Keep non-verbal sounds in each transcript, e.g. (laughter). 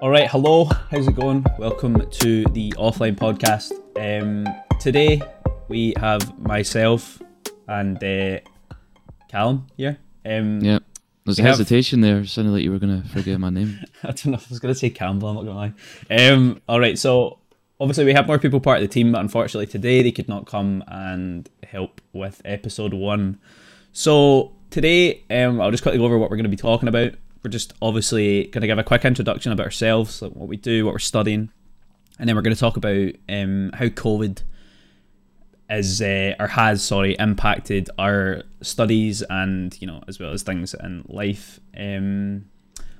All right, hello. How's it going? Welcome to the offline podcast. Um, today we have myself and uh, Calum here. Um, Yeah. There's have- hesitation there. It sounded like you were going to forget my name. (laughs) I don't know if I was going to say Campbell. I'm not going to lie. Um, all right, so obviously we have more people part of the team, but unfortunately today they could not come and help with episode one. So today, um, I'll just quickly go over what we're going to be talking about. We're just obviously going to give a quick introduction about ourselves, like what we do, what we're studying, and then we're going to talk about um, how COVID is uh, or has sorry impacted our studies and you know as well as things in life. Um,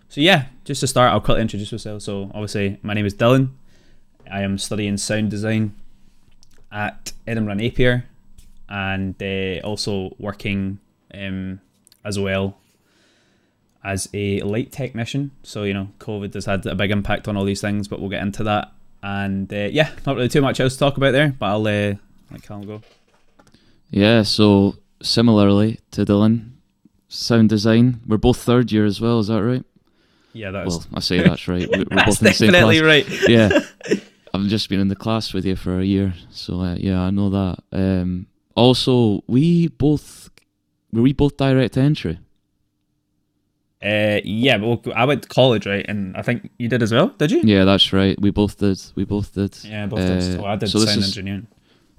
so yeah, just to start, I'll quickly introduce myself. So obviously, my name is Dylan. I am studying sound design at Edinburgh Napier, and uh, also working um, as well as a light technician. So you know, COVID has had a big impact on all these things, but we'll get into that. And uh, yeah, not really too much else to talk about there, but I'll uh, let Calum go. Yeah, so similarly to Dylan, sound design. We're both third year as well, is that right? Yeah, that was Well, I say that's right. (laughs) We're, that's both in the same definitely class. right. Yeah. (laughs) I've just been in the class with you for a year, so uh, yeah, I know that. Um, also, we both were we both direct entry. Uh, yeah, but I went to college, right? And I think you did as well. Did you? Yeah, that's right. We both did. We both did. Yeah, both did. Uh, So I did so sound is- engineering.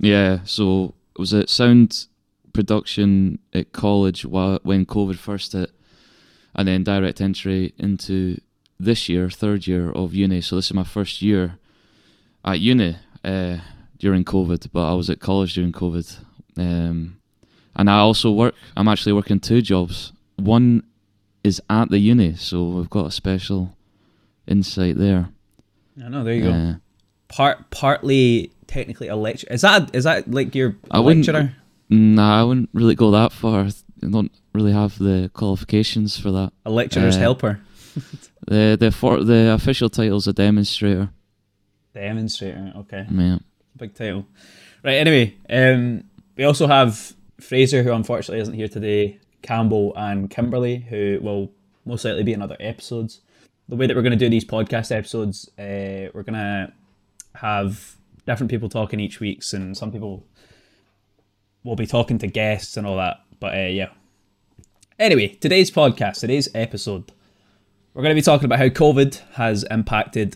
Yeah, so was it sound production at college when COVID first hit, and then direct entry into this year, third year of uni. So this is my first year at uni uh, during COVID, but I was at college during COVID, um, and I also work. I'm actually working two jobs. One is at the uni, so we've got a special insight there. I know. There you go. Uh, Part partly technically a lecture. Is that is that like your I lecturer? Nah, I wouldn't really go that far. I don't really have the qualifications for that. A lecturer's uh, helper. (laughs) The the for the official title's a demonstrator. Demonstrator. Okay. Yeah. Big title. Right. Anyway, um, we also have Fraser, who unfortunately isn't here today. Campbell and Kimberly, who will most likely be in other episodes. The way that we're going to do these podcast episodes, uh, we're going to have different people talking each week, and some people will be talking to guests and all that. But uh, yeah. Anyway, today's podcast, today's episode, we're going to be talking about how COVID has impacted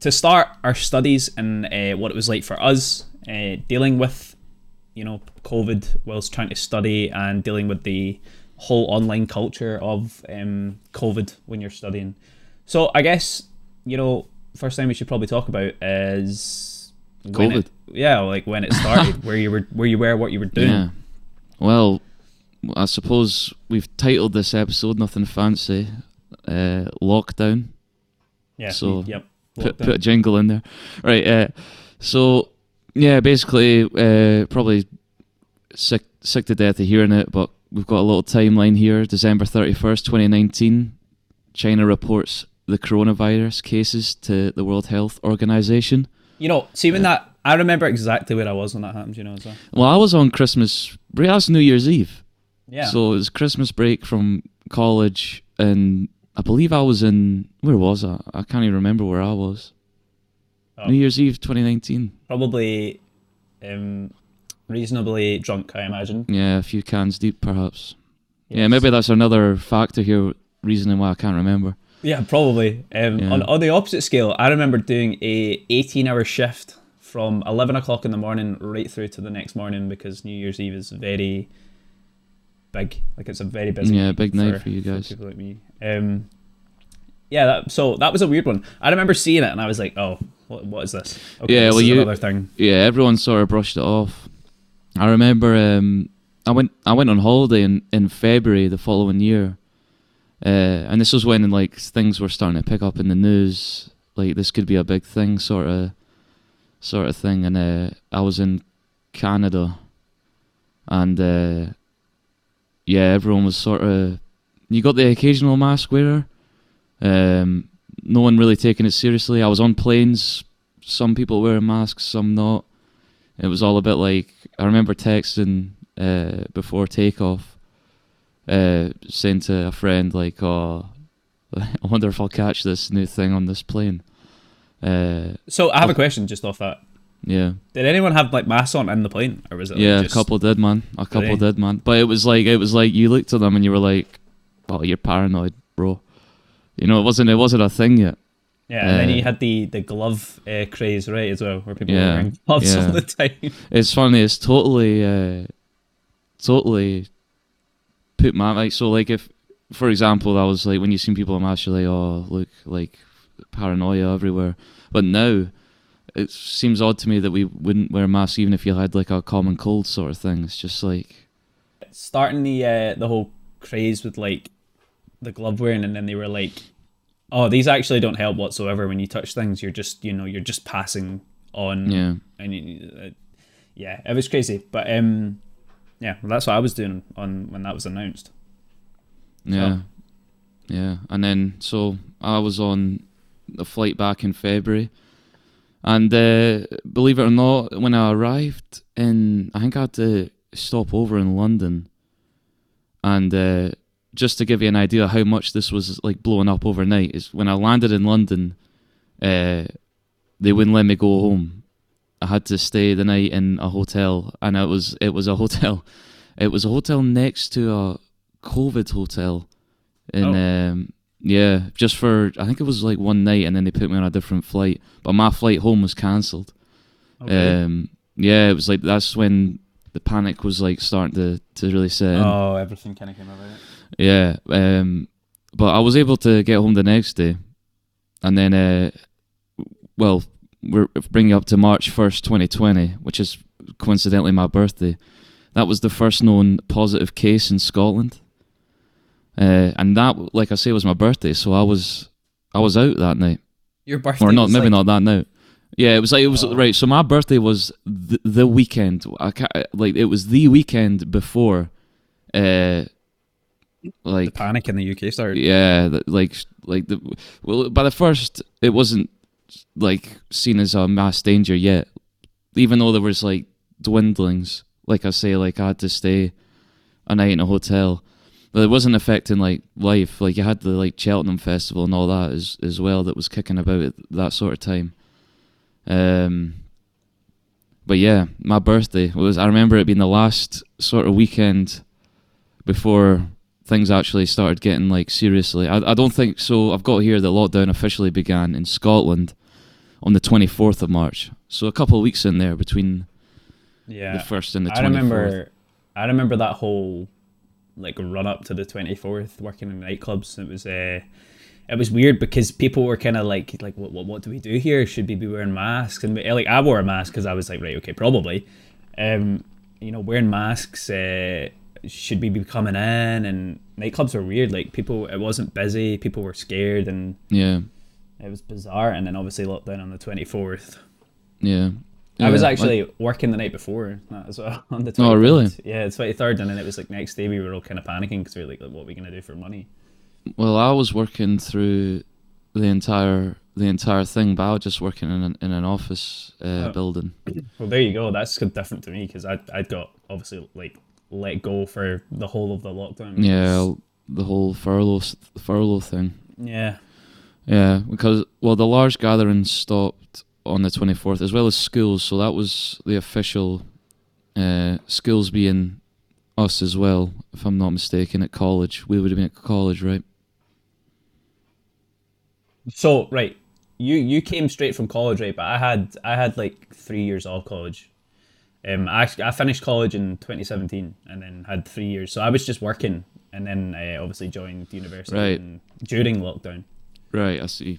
to start our studies and uh, what it was like for us dealing with, you know, COVID whilst trying to study and dealing with the whole online culture of um, COVID when you're studying. So I guess you know, first thing we should probably talk about is COVID. it- yeah, like when it started, where you were, where you were, what you were doing. Yeah. Well, I suppose we've titled this episode nothing fancy. Uh, lockdown. Yeah. So, yep. Put, put a jingle in there. Right. Uh, so yeah, basically, uh, probably sick sick to death of hearing it, but we've got a little timeline here. December thirty first, twenty nineteen. China reports the coronavirus cases to the World Health Organization. You know, see when that I remember exactly where I was when that happened. You know, as well. Well, I was on Christmas break. That was New Year's Eve. Yeah. So it was Christmas break from college, and I believe I was in. Where was I? I can't even remember where I was. Oh. New Year's Eve 2019. probably um, reasonably drunk, I imagine. Yeah, a few cans deep, perhaps. Yeah, maybe that's another factor here, reasoning why I can't remember. Yeah, probably. Um, Yeah. On on the opposite scale, I remember doing a 18 hour shift from 11 o'clock in the morning right through to the next morning because New Year's Eve is very big. Like it's a very busy. Yeah, big night for you guys. people like me. Um, yeah, that, so that was a weird one. I remember seeing it and I was like, oh, what, what is this? Okay, Yeah, this well, you- another thing. Yeah, everyone sort of brushed it off. I remember um, I went I went on holiday in, in February the following year, uh, and this was when like things were starting to pick up in the news. Like this could be a big thing, sort of, sort of thing. And uh, I was in Canada, and uh, yeah, everyone was sort of. You got the occasional mask wearer. Um, no one really taking it seriously. I was on planes. Some people wearing masks, some not. It was all a bit like I remember texting uh, before takeoff, uh, saying to a friend like, "Oh, (laughs) I wonder if I'll catch this new thing on this plane. Uh, So I have a question just off that. yeah, Did anyone have like masks on in the plane, or was it? like, yeah, just- a couple did, man. A couple did, man. But it was like it was like you looked at them and you were like, "Oh, you're paranoid, bro." You know, it wasn't it wasn't a thing yet. Yeah, and then uh, you had the the glove uh, craze, right, as well, where people Yeah, were wearing gloves yeah. all the time. (laughs) It's funny. It's totally, uh, totally put my like. So like if, for example, I was like when you seen people on mask, you're like, oh, look, like paranoia everywhere. But now, it seems odd to me that we wouldn't wear masks even if you had like a common cold sort of thing. It's just like, Starting the uh, the whole craze with like the glove wearing, and then they were like, "Oh, these actually don't help whatsoever. When you touch things, you're just you know you're just passing on." yeah, and you, uh, yeah, it was crazy. But um, yeah, well, that's what I was doing on when that was announced. yeah, yeah. And then so I was on the flight back in February. And uh, believe it or not, when I arrived in, I think I had to stop over in London. And uh, just to give you an idea how much this was like blowing up overnight, is when I landed in London, uh, they wouldn't let me go home. I had to stay the night in a hotel, and it was it was a (laughs) hotel, it was a hotel next to a COVID hotel, in Oh. um, yeah, just for I think it was like one night, and then they put me on a different flight. But my flight home was cancelled. Okay. Um, yeah, it was like that's when the panic was like starting to to really set in. oh, everything kind of came about it. Yeah, um, but I was able to get home the next day, and then, uh, well, we're bringing up to March first, twenty twenty, which is coincidentally my birthday. That was the first known positive case in Scotland, uh, and that, like I say, was my birthday. So I was, I was out that night, Your birthday or not, maybe like, not that night. Yeah, it was like it was Oh. right. So my birthday was the, the weekend. I like it was the weekend before, uh, like the panic in the UK started. yeah, like like the well, by the first, it wasn't like seen as a mass danger yet, even though there was like dwindlings. Like I say, like I had to stay a night in a hotel, but it wasn't affecting like life. Like you had the like Cheltenham Festival and all that as as well that was kicking about at that sort of time. Um, but yeah, my birthday was. I remember it being the last sort of weekend before things actually started getting like seriously. I, I don't think so. I've got here that lockdown officially began in Scotland on the 24th of March. So a couple of weeks in there between Yeah, the first and the 24th. I remember. I remember that whole like run up to the twenty fourth, working in nightclubs. It was uh, it was weird because people were kind of like like what, what what do we do here? Should we be wearing masks? And we- like I wore a mask because I was like right okay probably, um you know wearing masks. Uh, should we be coming in? And nightclubs were weird. Like people, it wasn't busy. People were scared, and Yeah, it was bizarre. And then obviously lockdown on the twenty fourth. yeah. I was Yeah, actually working the night before that as well (laughs) on the 23rd. Oh, really? Yeah, the 23rd, and then it was like next day we were all kind of panicking because we were like, like, what are we gonna do for money? Well, I was working through the entire the entire thing, but I was just working in an, in an office uh, Oh. building. Well, there you go. That's different to me because I I got obviously like let go for the whole of the lockdown. Yeah, the whole furlough furlough thing. yeah. Yeah, because well, the large gatherings stopped on the twenty fourth, as well as schools. So that was the official uh, schools being us as well, if I'm not mistaken. At college, we would have been at college, right? So right, you you came straight from college, right? But I had I had like three years off college. Um, I I finished college in 2017 and then had three years. So I was just working and then I obviously joined university Right. during lockdown. Right, I see.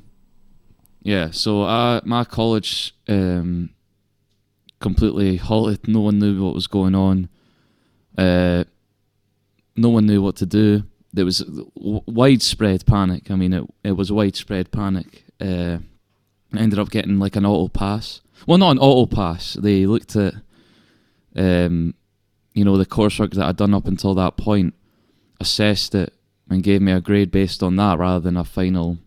Yeah, so uh, my college um, completely halted. No one knew what was going on. Uh, no one knew what to do. There was widespread panic. I mean, it it was widespread panic. Uh, I ended up getting like an auto pass. Well, not an auto pass. They looked at, um, you know, the coursework that I'd done up until that point, assessed it, and gave me a grade based on that rather than a final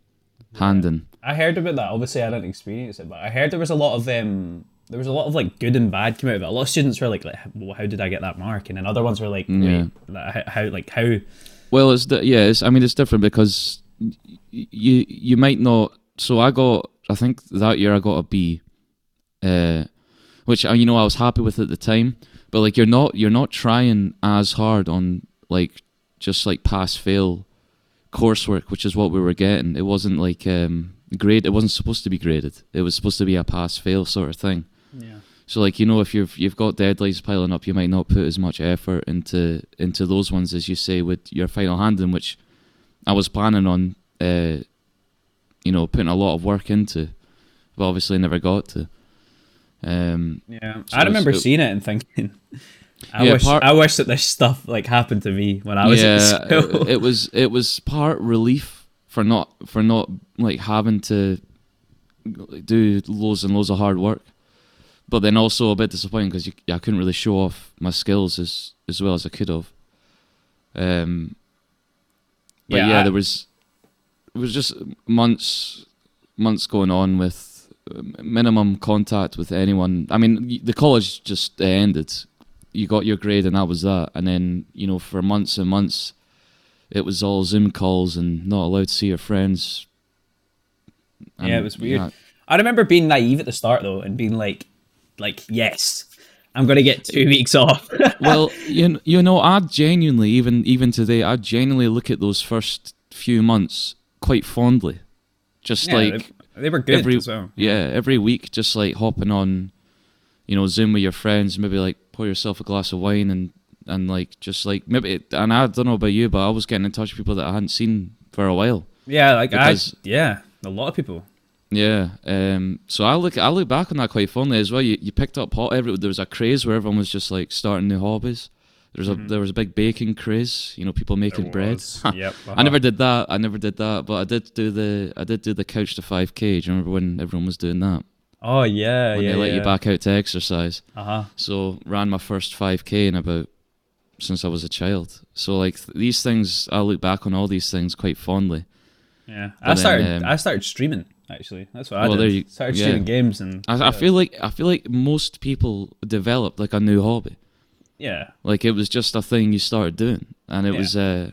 handing. I heard about that. Obviously, I didn't experience it, but I heard there was a lot of um, there was a lot of like good and bad came out of it. A lot of students were like, like well, "How did I get that mark?" And then other ones were like, Yeah. "Wait, like, how, how like how?" Well, it's di- yeah, it's, I mean it's different because you you might not. So I got. I think that year I got a B, uh, which uh, you know I was happy with at the time. But like you're not you're not trying as hard on like just like pass fail coursework, which is what we were getting. It wasn't like um grade. It wasn't supposed to be graded. It was supposed to be a pass fail sort of thing. Yeah. So like you know if you've you've got deadlines piling up, you might not put as much effort into into those ones as you say with your final handing, which I was planning on, uh, you know, putting a lot of work into, but obviously never got to. Um, Yeah. So I remember it's- seeing it and thinking, (laughs) I Yeah, wish part- I wish that this stuff like happened to me when I was yeah, at (laughs) school. it, it was it was part relief for not for not like having to do loads and loads of hard work, but then also a bit disappointing because I couldn't really show off my skills as as well as I could have. Um, but Yeah, yeah, I- there was it was just months months going on with uh, minimum contact with anyone. I mean, the college just ended. You got your grade, and that was that. And then you know, for months and months, it was all Zoom calls and not allowed to see your friends. And, Yeah, it was weird. yeah, I remember being naive at the start though, and being like, like yes, I'm gonna get two (laughs) weeks off. (laughs) well, you you know, I genuinely even even today, I genuinely look at those first few months quite fondly. Just Yeah, like they, were good every as well. yeah, every week, just like hopping on, you know, Zoom with your friends, maybe like pour yourself a glass of wine and and like just like maybe. And I don't know about you, but I was getting in touch with people that I hadn't seen for a while. Yeah, like Because- I yeah, a lot of people. Yeah. Um. So I look I look back on that quite fondly as well. You you picked up hot every there was a craze where everyone was just like starting new hobbies. There was a there was a big baking craze. You know, people making bread. Mm-hmm. (laughs) Yep. I never did that. I never did that, but I did do the I did do the couch to five k. Do you remember when everyone was doing that? Oh yeah, When yeah. they let yeah. you back out to exercise. Uh huh. So ran my first five k in about since I was a child. So like th- these things, I look back on all these things quite fondly. Yeah. But I then, started. um, I started streaming actually. That's what I did. there you- started yeah. streaming games and. I, I feel like I feel like most people develop like a new hobby. Yeah. Like it was just a thing you started doing, and it Yeah. was uh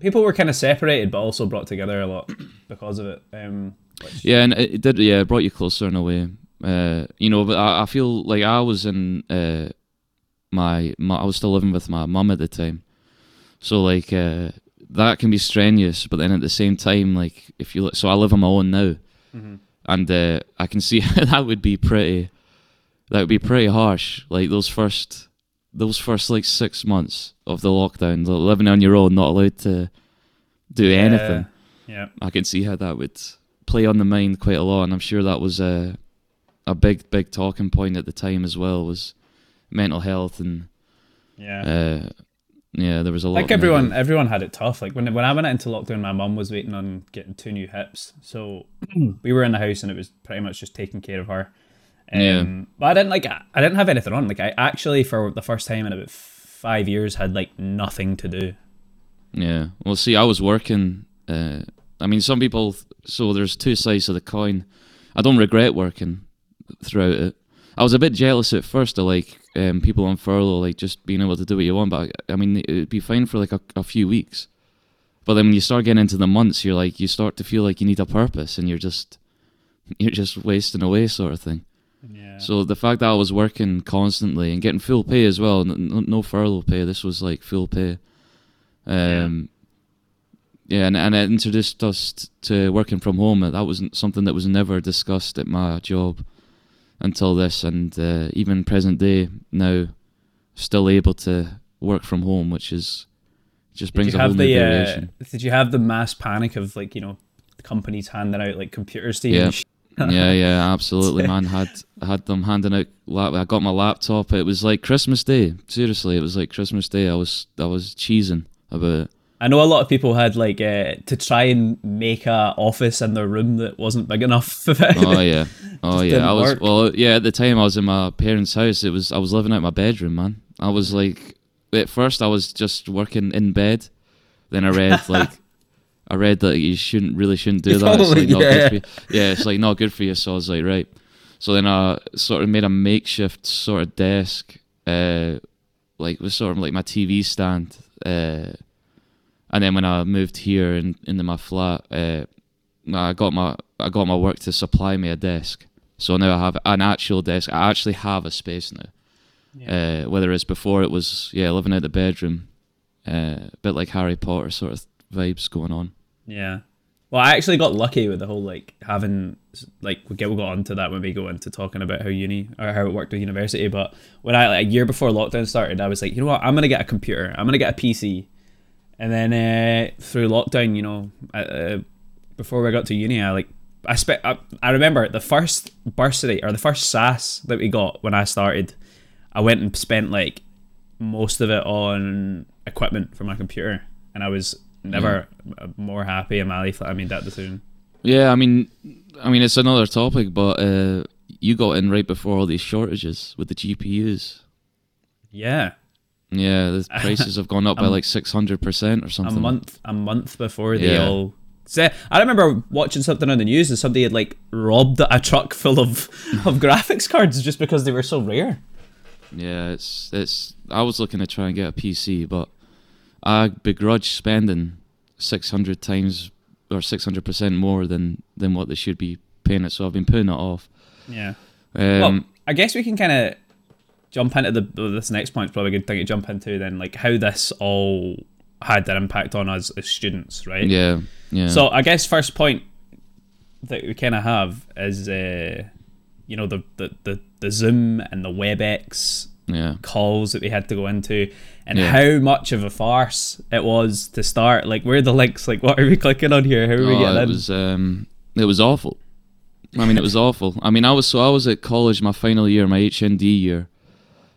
People were kind of separated, but also brought together a lot because of it. Um, which- yeah, and it, did yeah it brought you closer in a way. Uh, you know, but I, I feel like I was in uh my, my I was still living with my mum at the time, so like uh that can be strenuous. But then at the same time, like if you li- so I live on my own now, Mhm. and uh, I can see (laughs) that would be pretty that would be pretty harsh. Like those first those first like six months of the lockdown, living on your own, not allowed to do anything. Yeah. I can see how that would play on the mind quite a lot, and I'm sure that was a a big big talking point at the time as well was mental health and Yeah. uh, yeah, there was a lot. like everyone, negative- everyone had it tough. Like when when I went into lockdown, my mum was waiting on getting two new hips, so (clears throat) we were in the house and it was pretty much just taking care of her. Um, Yeah. But I didn't like. I didn't have anything on. Like I actually, for the first time in about five years, had like nothing to do. Yeah. Well, see, I was working. Uh, I mean, some people. So there's two sides of the coin. I don't regret working throughout it. I was a bit jealous at first of like um, people on furlough, like just being able to do what you want. But I mean, it'd be fine for like a, a few weeks. But then when you start getting into the months, you're like, you start to feel like you need a purpose, and you're just, you're just wasting away, sort of thing. Yeah. So the fact that I was working constantly and getting full pay as well, n- no, no furlough pay. This was like full pay. Um, yeah, and, and it introduced us to working from home. That wasn't something that was never discussed at my job until this, and uh, even present day now, still able to work from home, which is just did brings you a whole have new the uh. Did you have the mass panic of like you know companies handing out like computers to you? Yeah. Yeah, (laughs) yeah, absolutely, man. Had had them handing out. lap- I got my laptop. It was like Christmas Day. Seriously, it was like Christmas Day. I was I was cheesing about it. I know a lot of people had like uh, to try and make a office in their room that wasn't big enough. (laughs) Oh yeah, (laughs) oh yeah. I was work. well, yeah. At the time, I was in my parents' house. It was I was living out my bedroom, man. I was like, at first, I was just working in bed. Then I read like, I read that you shouldn't really shouldn't do (laughs) that. It's like not Yeah. good for you. Yeah, it's like not good for you. So I was like, right. So then I sort of made a makeshift sort of desk, uh, like was sort of like my TV stand, uh, and then when I moved here in, into my flat, uh, I got my I got my work to supply me a desk. So now I have an actual desk. I actually have a space now. Yeah. Uh, whether it's before it was yeah living out the bedroom, uh, a bit like Harry Potter sort of vibes going on. Yeah. Well, I actually got lucky with the whole like having like we get we'll go on to that when we go into talking about how uni or how it worked with university. But when I like a year before lockdown started, I was like, you know what, I'm gonna get a computer. I'm gonna get a PC. And then uh, through lockdown, you know, uh, before we got to uni, I like I spent. I, I remember the first bursary or the first SAAS that we got when I started. I went and spent like most of it on equipment for my computer, and I was never more happy in my life that I made that decision. Yeah, I mean, I mean it's another topic, but uh, you got in right before all these shortages with the GPUs. Yeah, Yeah, the (laughs) prices have gone up by like six hundred percent or something. a month a month before they Yeah. all. So I remember watching something on the news and somebody had like robbed a truck full of (laughs) of graphics cards just because they were so rare. Yeah, it's it's. I was looking to try and get a PC, but I begrudge spending six hundred times or six hundred percent more than than what they should be paying it. So I've been putting it off. Yeah. Um, well, I guess we can kind of jump into the this next point. Probably a good thing to jump into then, like how this all had an impact on us as students, right? yeah, yeah. So I guess first point that we kind of have is, uh, you know, the, the the the Zoom and the WebEx yeah, calls that we had to go into, and Yeah. how much of a farce it was to start. Like, where are the links? Like, what are we clicking on here? How are we Oh, getting it in? was um, it was awful. I mean, it was (laughs) awful. I mean, I was so I was at college my final year, my HND year,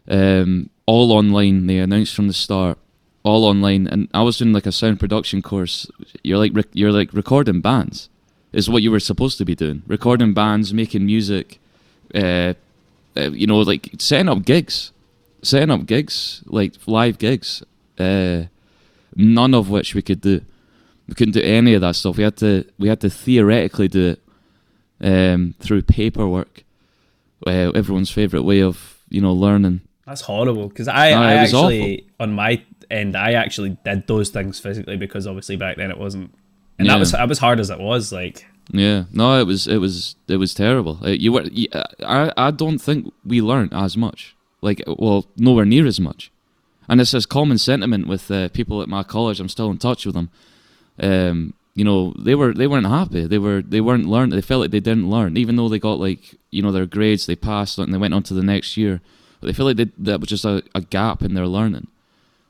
um, all online. They announced from the start, all online, and I was doing like a sound production course. You're like rec- you're like recording bands, is what you were supposed to be doing. Recording bands, making music, uh, uh, you know, like setting up gigs, setting up gigs, like live gigs. Uh, none of which we could do. We couldn't do any of that stuff. We had to we had to theoretically do it um, through paperwork. Uh, everyone's favorite way of you know learning. That's horrible because I, No, I actually on my end I actually did those things physically because obviously back then it wasn't, and that was that was hard as it was. Like, Yeah, no, it was it was it was terrible. Uh, you were you, I I don't think we learned as much. Like well, nowhere near as much. And it's this common sentiment with uh, people at my college. I'm still in touch with them. Um, you know, they were they weren't happy. They were they weren't learned They felt like they didn't learn, even though they got like you know their grades. They passed and they went on to the next year. But they feel like they, that was just a, a gap in their learning.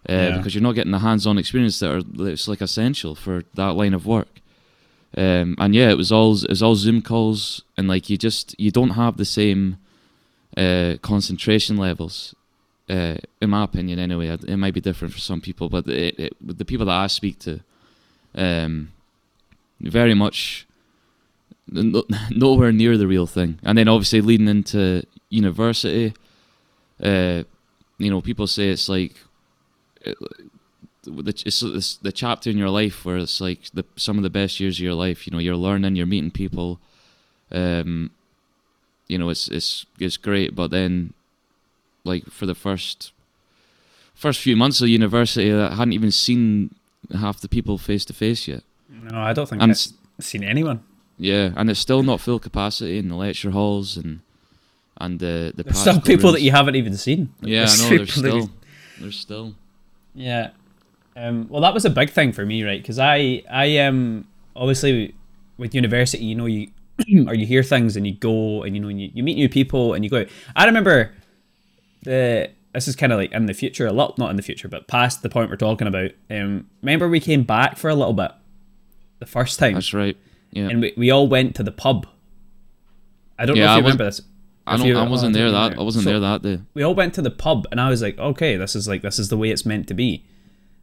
Uh, Yeah. Because you're not getting the hands-on experience that are that's like essential for that line of work. Um, and yeah, it was all it was all Zoom calls, and like you just you don't have the same uh, concentration levels. Uh, in my opinion, anyway, it might be different for some people, but it, it, the people that I speak to, um, very much no, (laughs) nowhere near the real thing. And then obviously leading into university, uh, you know, people say it's like uh, the it's, it's the chapter in your life where it's like the some of the best years of your life. You know, you're learning, you're meeting people. Um, you know, it's it's it's great, but then, like for the first first few months of university, I hadn't even seen half the people face to face yet. no, I don't think And I've seen anyone. yeah, and it's still not full capacity in the lecture halls and and the the There's still people that you haven't even seen. Yeah, I know. (laughs) There's people that you- still there's still Yeah. Um, well, that was a big thing for me, right? Because I, I um, obviously with university, you know, you or you hear things and you go and you know and you, you meet new people and you go. I remember the this is kind of like in the future, a lot not in the future, but past the point we're talking about. Um, remember we came back for a little bit the first time, that's right. Yeah, and we, we all went to the pub. I don't know if I you remember this. I don't. I oh, wasn't I there that. I wasn't So- there that day. We all went to the pub, and I was like, okay, this is like this is the way it's meant to be.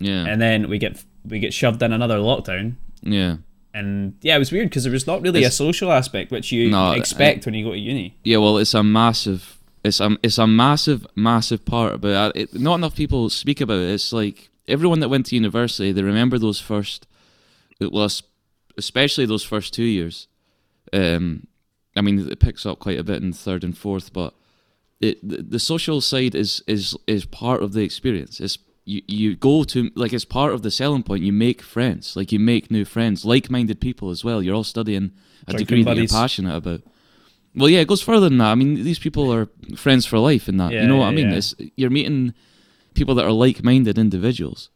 Yeah, And then we get we get shoved in another lockdown, yeah, and yeah, it was weird because there was not really It's- a social aspect which you No, expect when you go to uni. yeah. Well, it's a massive. It's a it's a massive massive part, but uh, it, not enough people speak about it. It's like everyone that went to university, they remember those first. It was especially those first two years. Um, I mean, it picks up quite a bit in third and fourth, but it the, the social side is is is part of the experience. It's you you go to like it's part of the selling point. You make friends, like you make new friends, like-minded people as well. You're all studying a Drinking degree that you're passionate about. Well, yeah, it goes further than that. I mean, these people are friends for life, and that Yeah, you know what yeah, I mean. yeah. It's you're meeting people that are like-minded individuals,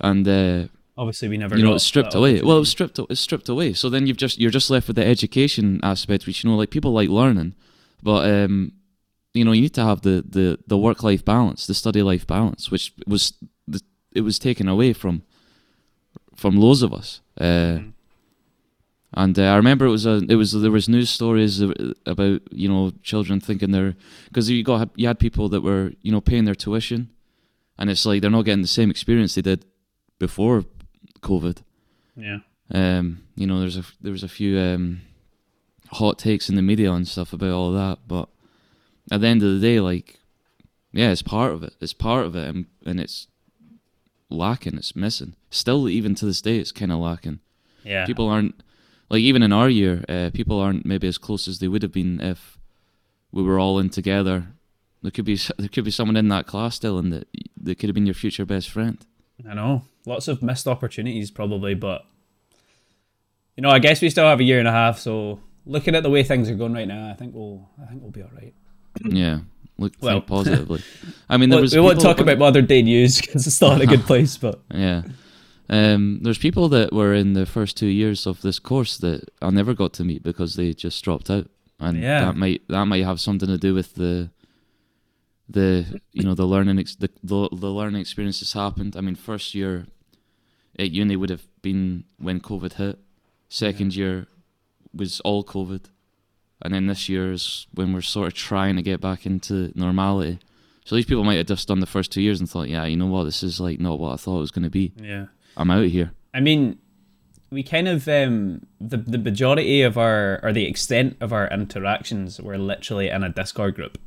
and uh, Obviously, we never. you know it's stripped away. Well, it opportunity. was stripped. It's stripped away. So then you've just you're just left with the education aspect, which you know, like people like learning, but um, you know, you need to have the the the work life balance, the study life balance, which was the, it was taken away from from loads of us. Uh, Mhm. And uh, I remember it was a it was there was news stories about you know children thinking they're because you got you had people that were you know paying their tuition, and it's like they're not getting the same experience they did before COVID. yeah. Um, you know, there's a there was a few um, hot takes in the media and stuff about all that, but at the end of the day, like, yeah, it's part of it. It's part of it, and and it's lacking. It's missing. Still, even to this day, it's kind of lacking. Yeah. People aren't like even in our year, uh, people aren't maybe as close as they would have been if we were all in together. There could be there could be someone in that class still, and that that could have been your future best friend. I know. Lots of missed opportunities, probably, but you know, I guess we still have a year and a half. So looking at the way things are going right now, I think we'll, I think we'll be all right. (clears throat) Yeah, look Well- think positively. (laughs) I mean, there was we won't talk about modern day news because it's not in a good place. But (laughs) Yeah. Um, there's people that were in the first two years of this course that I never got to meet because they just dropped out, and Yeah. that might that might have something to do with the the you know the learning ex- the, the the learning experience that's happened. I mean, first year at uni would have been when COVID hit. Second year was all COVID, and then this year is when we're sort of trying to get back into normality. So these people might have just done the first two years and thought, yeah, you know what, this is like not what I thought it was going to be. yeah, I'm out here. I mean, we kind of um the the majority of our or the extent of our interactions were literally in a Discord group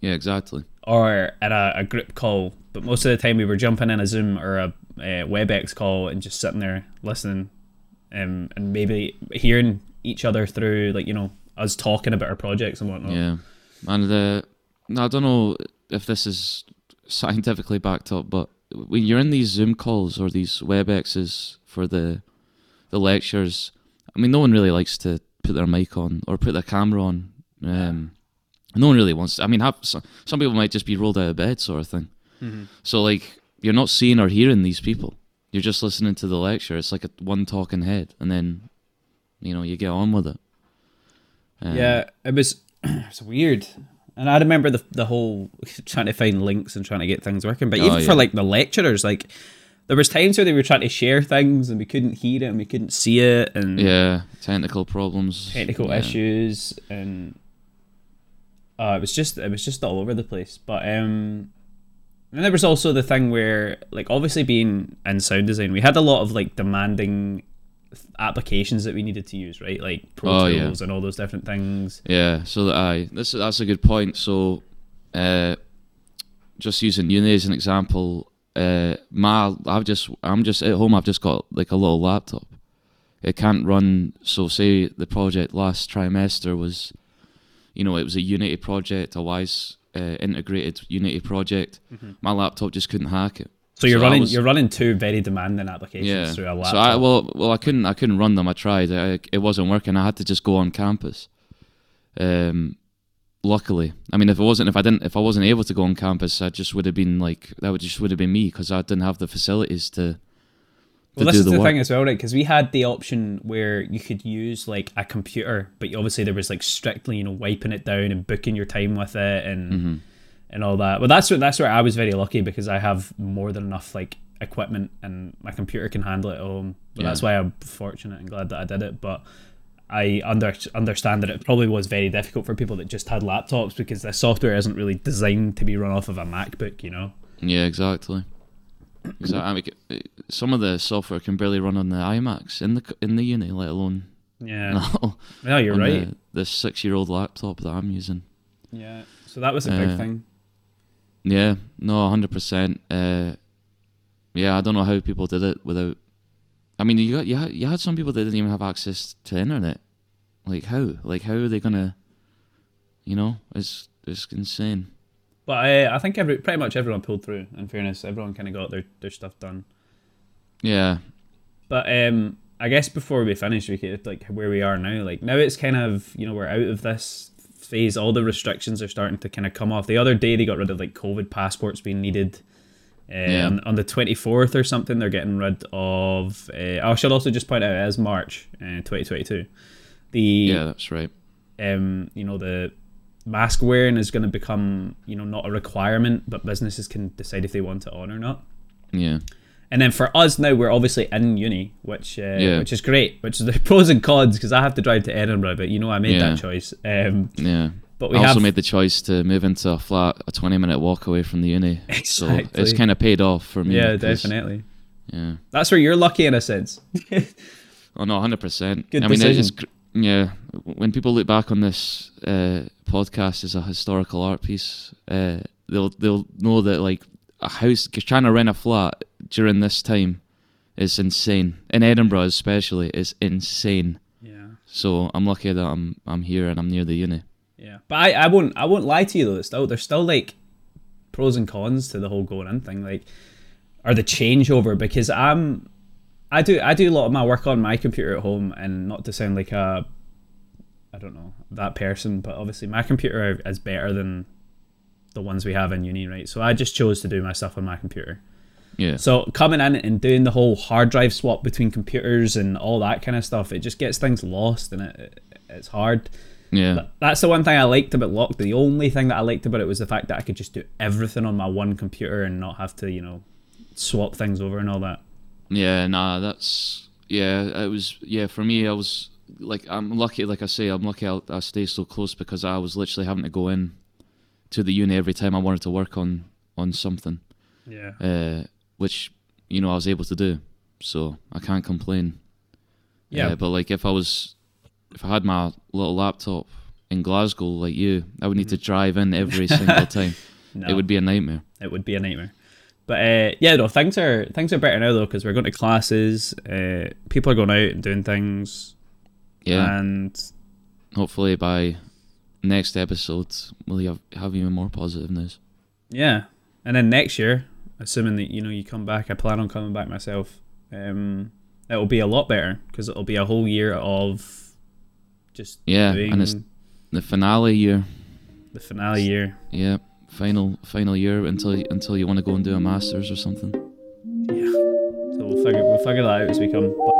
Yeah, exactly. or at a, a group call. But most of the time, we were jumping in a Zoom or a, a WebEx call and just sitting there listening, um, and maybe hearing each other through like you know us talking about our projects and whatnot. Yeah, and uh, no, I don't know if this is scientifically backed up, but when you're in these Zoom calls or these WebExes for the the lectures, I mean, no one really likes to put their mic on or put their camera on. Um, no one really wants. I mean, have, some, some people might just be rolled out of bed, sort of thing. Mhm. So like, you're not seeing or hearing these people. You're just listening to the lecture. It's like a one talking head, and then, you know, you get on with it. Um, Yeah, it was (clears throat) it's weird. And I remember the the whole (laughs) trying to find links and trying to get things working. But Oh, even yeah. for like the lecturers, like there was times where they were trying to share things and we couldn't hear it and we couldn't see it and Yeah, technical problems. technical yeah. issues and uh, it was just it was just all over the place. But um and there was also the thing where like obviously being in sound design, we had a lot of like demanding applications that we needed to use, right? Like Pro Oh, yeah. Tools and all those different things. Yeah, so that I this that's a good point. So, uh, just using uni as an example, uh, my I've just I'm just at home. I've just got like a little laptop. It can't run. So say the project last trimester was, you know, it was a Unity project, a Wwise uh, integrated Unity project. My laptop just couldn't hack it. So you're So running was- you're running two very demanding applications yeah. through a laptop. So I well well I couldn't I couldn't run them. I tried. I, it wasn't working. I had to just go on campus. Um, luckily, I mean, if it wasn't if I didn't if I wasn't able to go on campus, I just would have been like that. Would just would have been me because I didn't have the facilities to. well, this is the, the thing as well, right? Because we had the option where you could use like a computer, but obviously there was like strictly you know wiping it down and booking your time with it and Mm-hmm. And all that. But that's where that's where I was very lucky because I have more than enough like equipment and my computer can handle it at home. But Yeah. that's why I'm fortunate and glad that I did it. But I under understand that it probably was very difficult for people that just had laptops because the software isn't really designed to be run off of a MacBook, you know. Yeah, exactly. Exactly. Some of the software can barely run on the iMacs in the in the uni, let alone Yeah. (laughs) No, you're right. the, the six year old laptop that I'm using. Yeah. So that was a big Uh, thing. Yeah, no, hundred percent. Uh, yeah, I don't know how people did it without. I mean, you got you had, you had some people that didn't even have access to internet. Like how? Like how are they gonna? You know, it's it's insane. But uh, I think every pretty much everyone pulled through. In fairness, everyone kind of got their, their stuff done. Yeah, But um, I guess before we finish, we could like where we are now. Like now, it's kind of you know we're out of this phase. All the restrictions are starting to kind of come off. The other day they got rid of like COVID passports being needed. Um, Yeah. on, the twenty fourth or something, they're getting rid of. Uh, I should also just point out as March, uh, twenty twenty two. The yeah, that's right. um, you know, the mask wearing is going to become, you know, not a requirement, but businesses can decide if they want it on or not. Yeah, And then for us now, we're obviously in uni, which uh, Yeah. which is great. Which is the (laughs) pros and cons because I have to drive to Edinburgh, but you know I made Yeah. that choice. Um, yeah. but we I also have made the choice to move into a flat, a twenty-minute walk away from the uni. (laughs) exactly. So it's kind of paid off for me. yeah, definitely. Yeah. That's where you're lucky in a sense. (laughs) Oh no, hundred percent. Good I mean, it's decision. yeah. When people look back on this uh, podcast as a historical art piece, uh, they'll they'll know that like a house, trying to rent a flat during this time is insane. In Edinburgh, especially, is insane. yeah. So I'm lucky that I'm I'm here and I'm near the uni. Yeah, but I, I won't I won't lie to you though. It's still there's still like pros and cons to the whole going in thing, like or the changeover because I'm I do I do a lot of my work on my computer at home, and not to sound like a I don't know that person, but obviously my computer is better than the ones we have in uni, right? So I just chose to do my stuff on my computer. Yeah. So coming in and doing the whole hard drive swap between computers and all that kind of stuff, it just gets things lost and it, it it's hard. Yeah. That's the one thing I liked about Locked. The only thing that I liked about it was the fact that I could just do everything on my one computer and not have to, you know, swap things over and all that. Yeah, nah, that's yeah. It was yeah for me. I was like, I'm lucky. Like I say, I'm lucky. I, I stay so close because I was literally having to go in to the uni every time I wanted to work on on something, Yeah. uh, which you know I was able to do. So I can't complain. Yeah. Uh, but like if I was, if I had my little laptop in Glasgow like you, I would need to drive in every (laughs) single time. No, It would be a nightmare. it would be a nightmare. But uh, yeah, no, things are things are better now though because we're going to classes. Uh, people are going out and doing things. Yeah. And Hopefully by next episode we'll have, have even more positive news. yeah, and then next year, assuming that you know you come back, I plan on coming back myself. Um, it'll be a lot better because it'll be a whole year of just Yeah, and it's the finale year. the finale year. Yeah, final final year until until you want to go and do a masters or something. Yeah, so we'll figure we'll figure that out as we come. But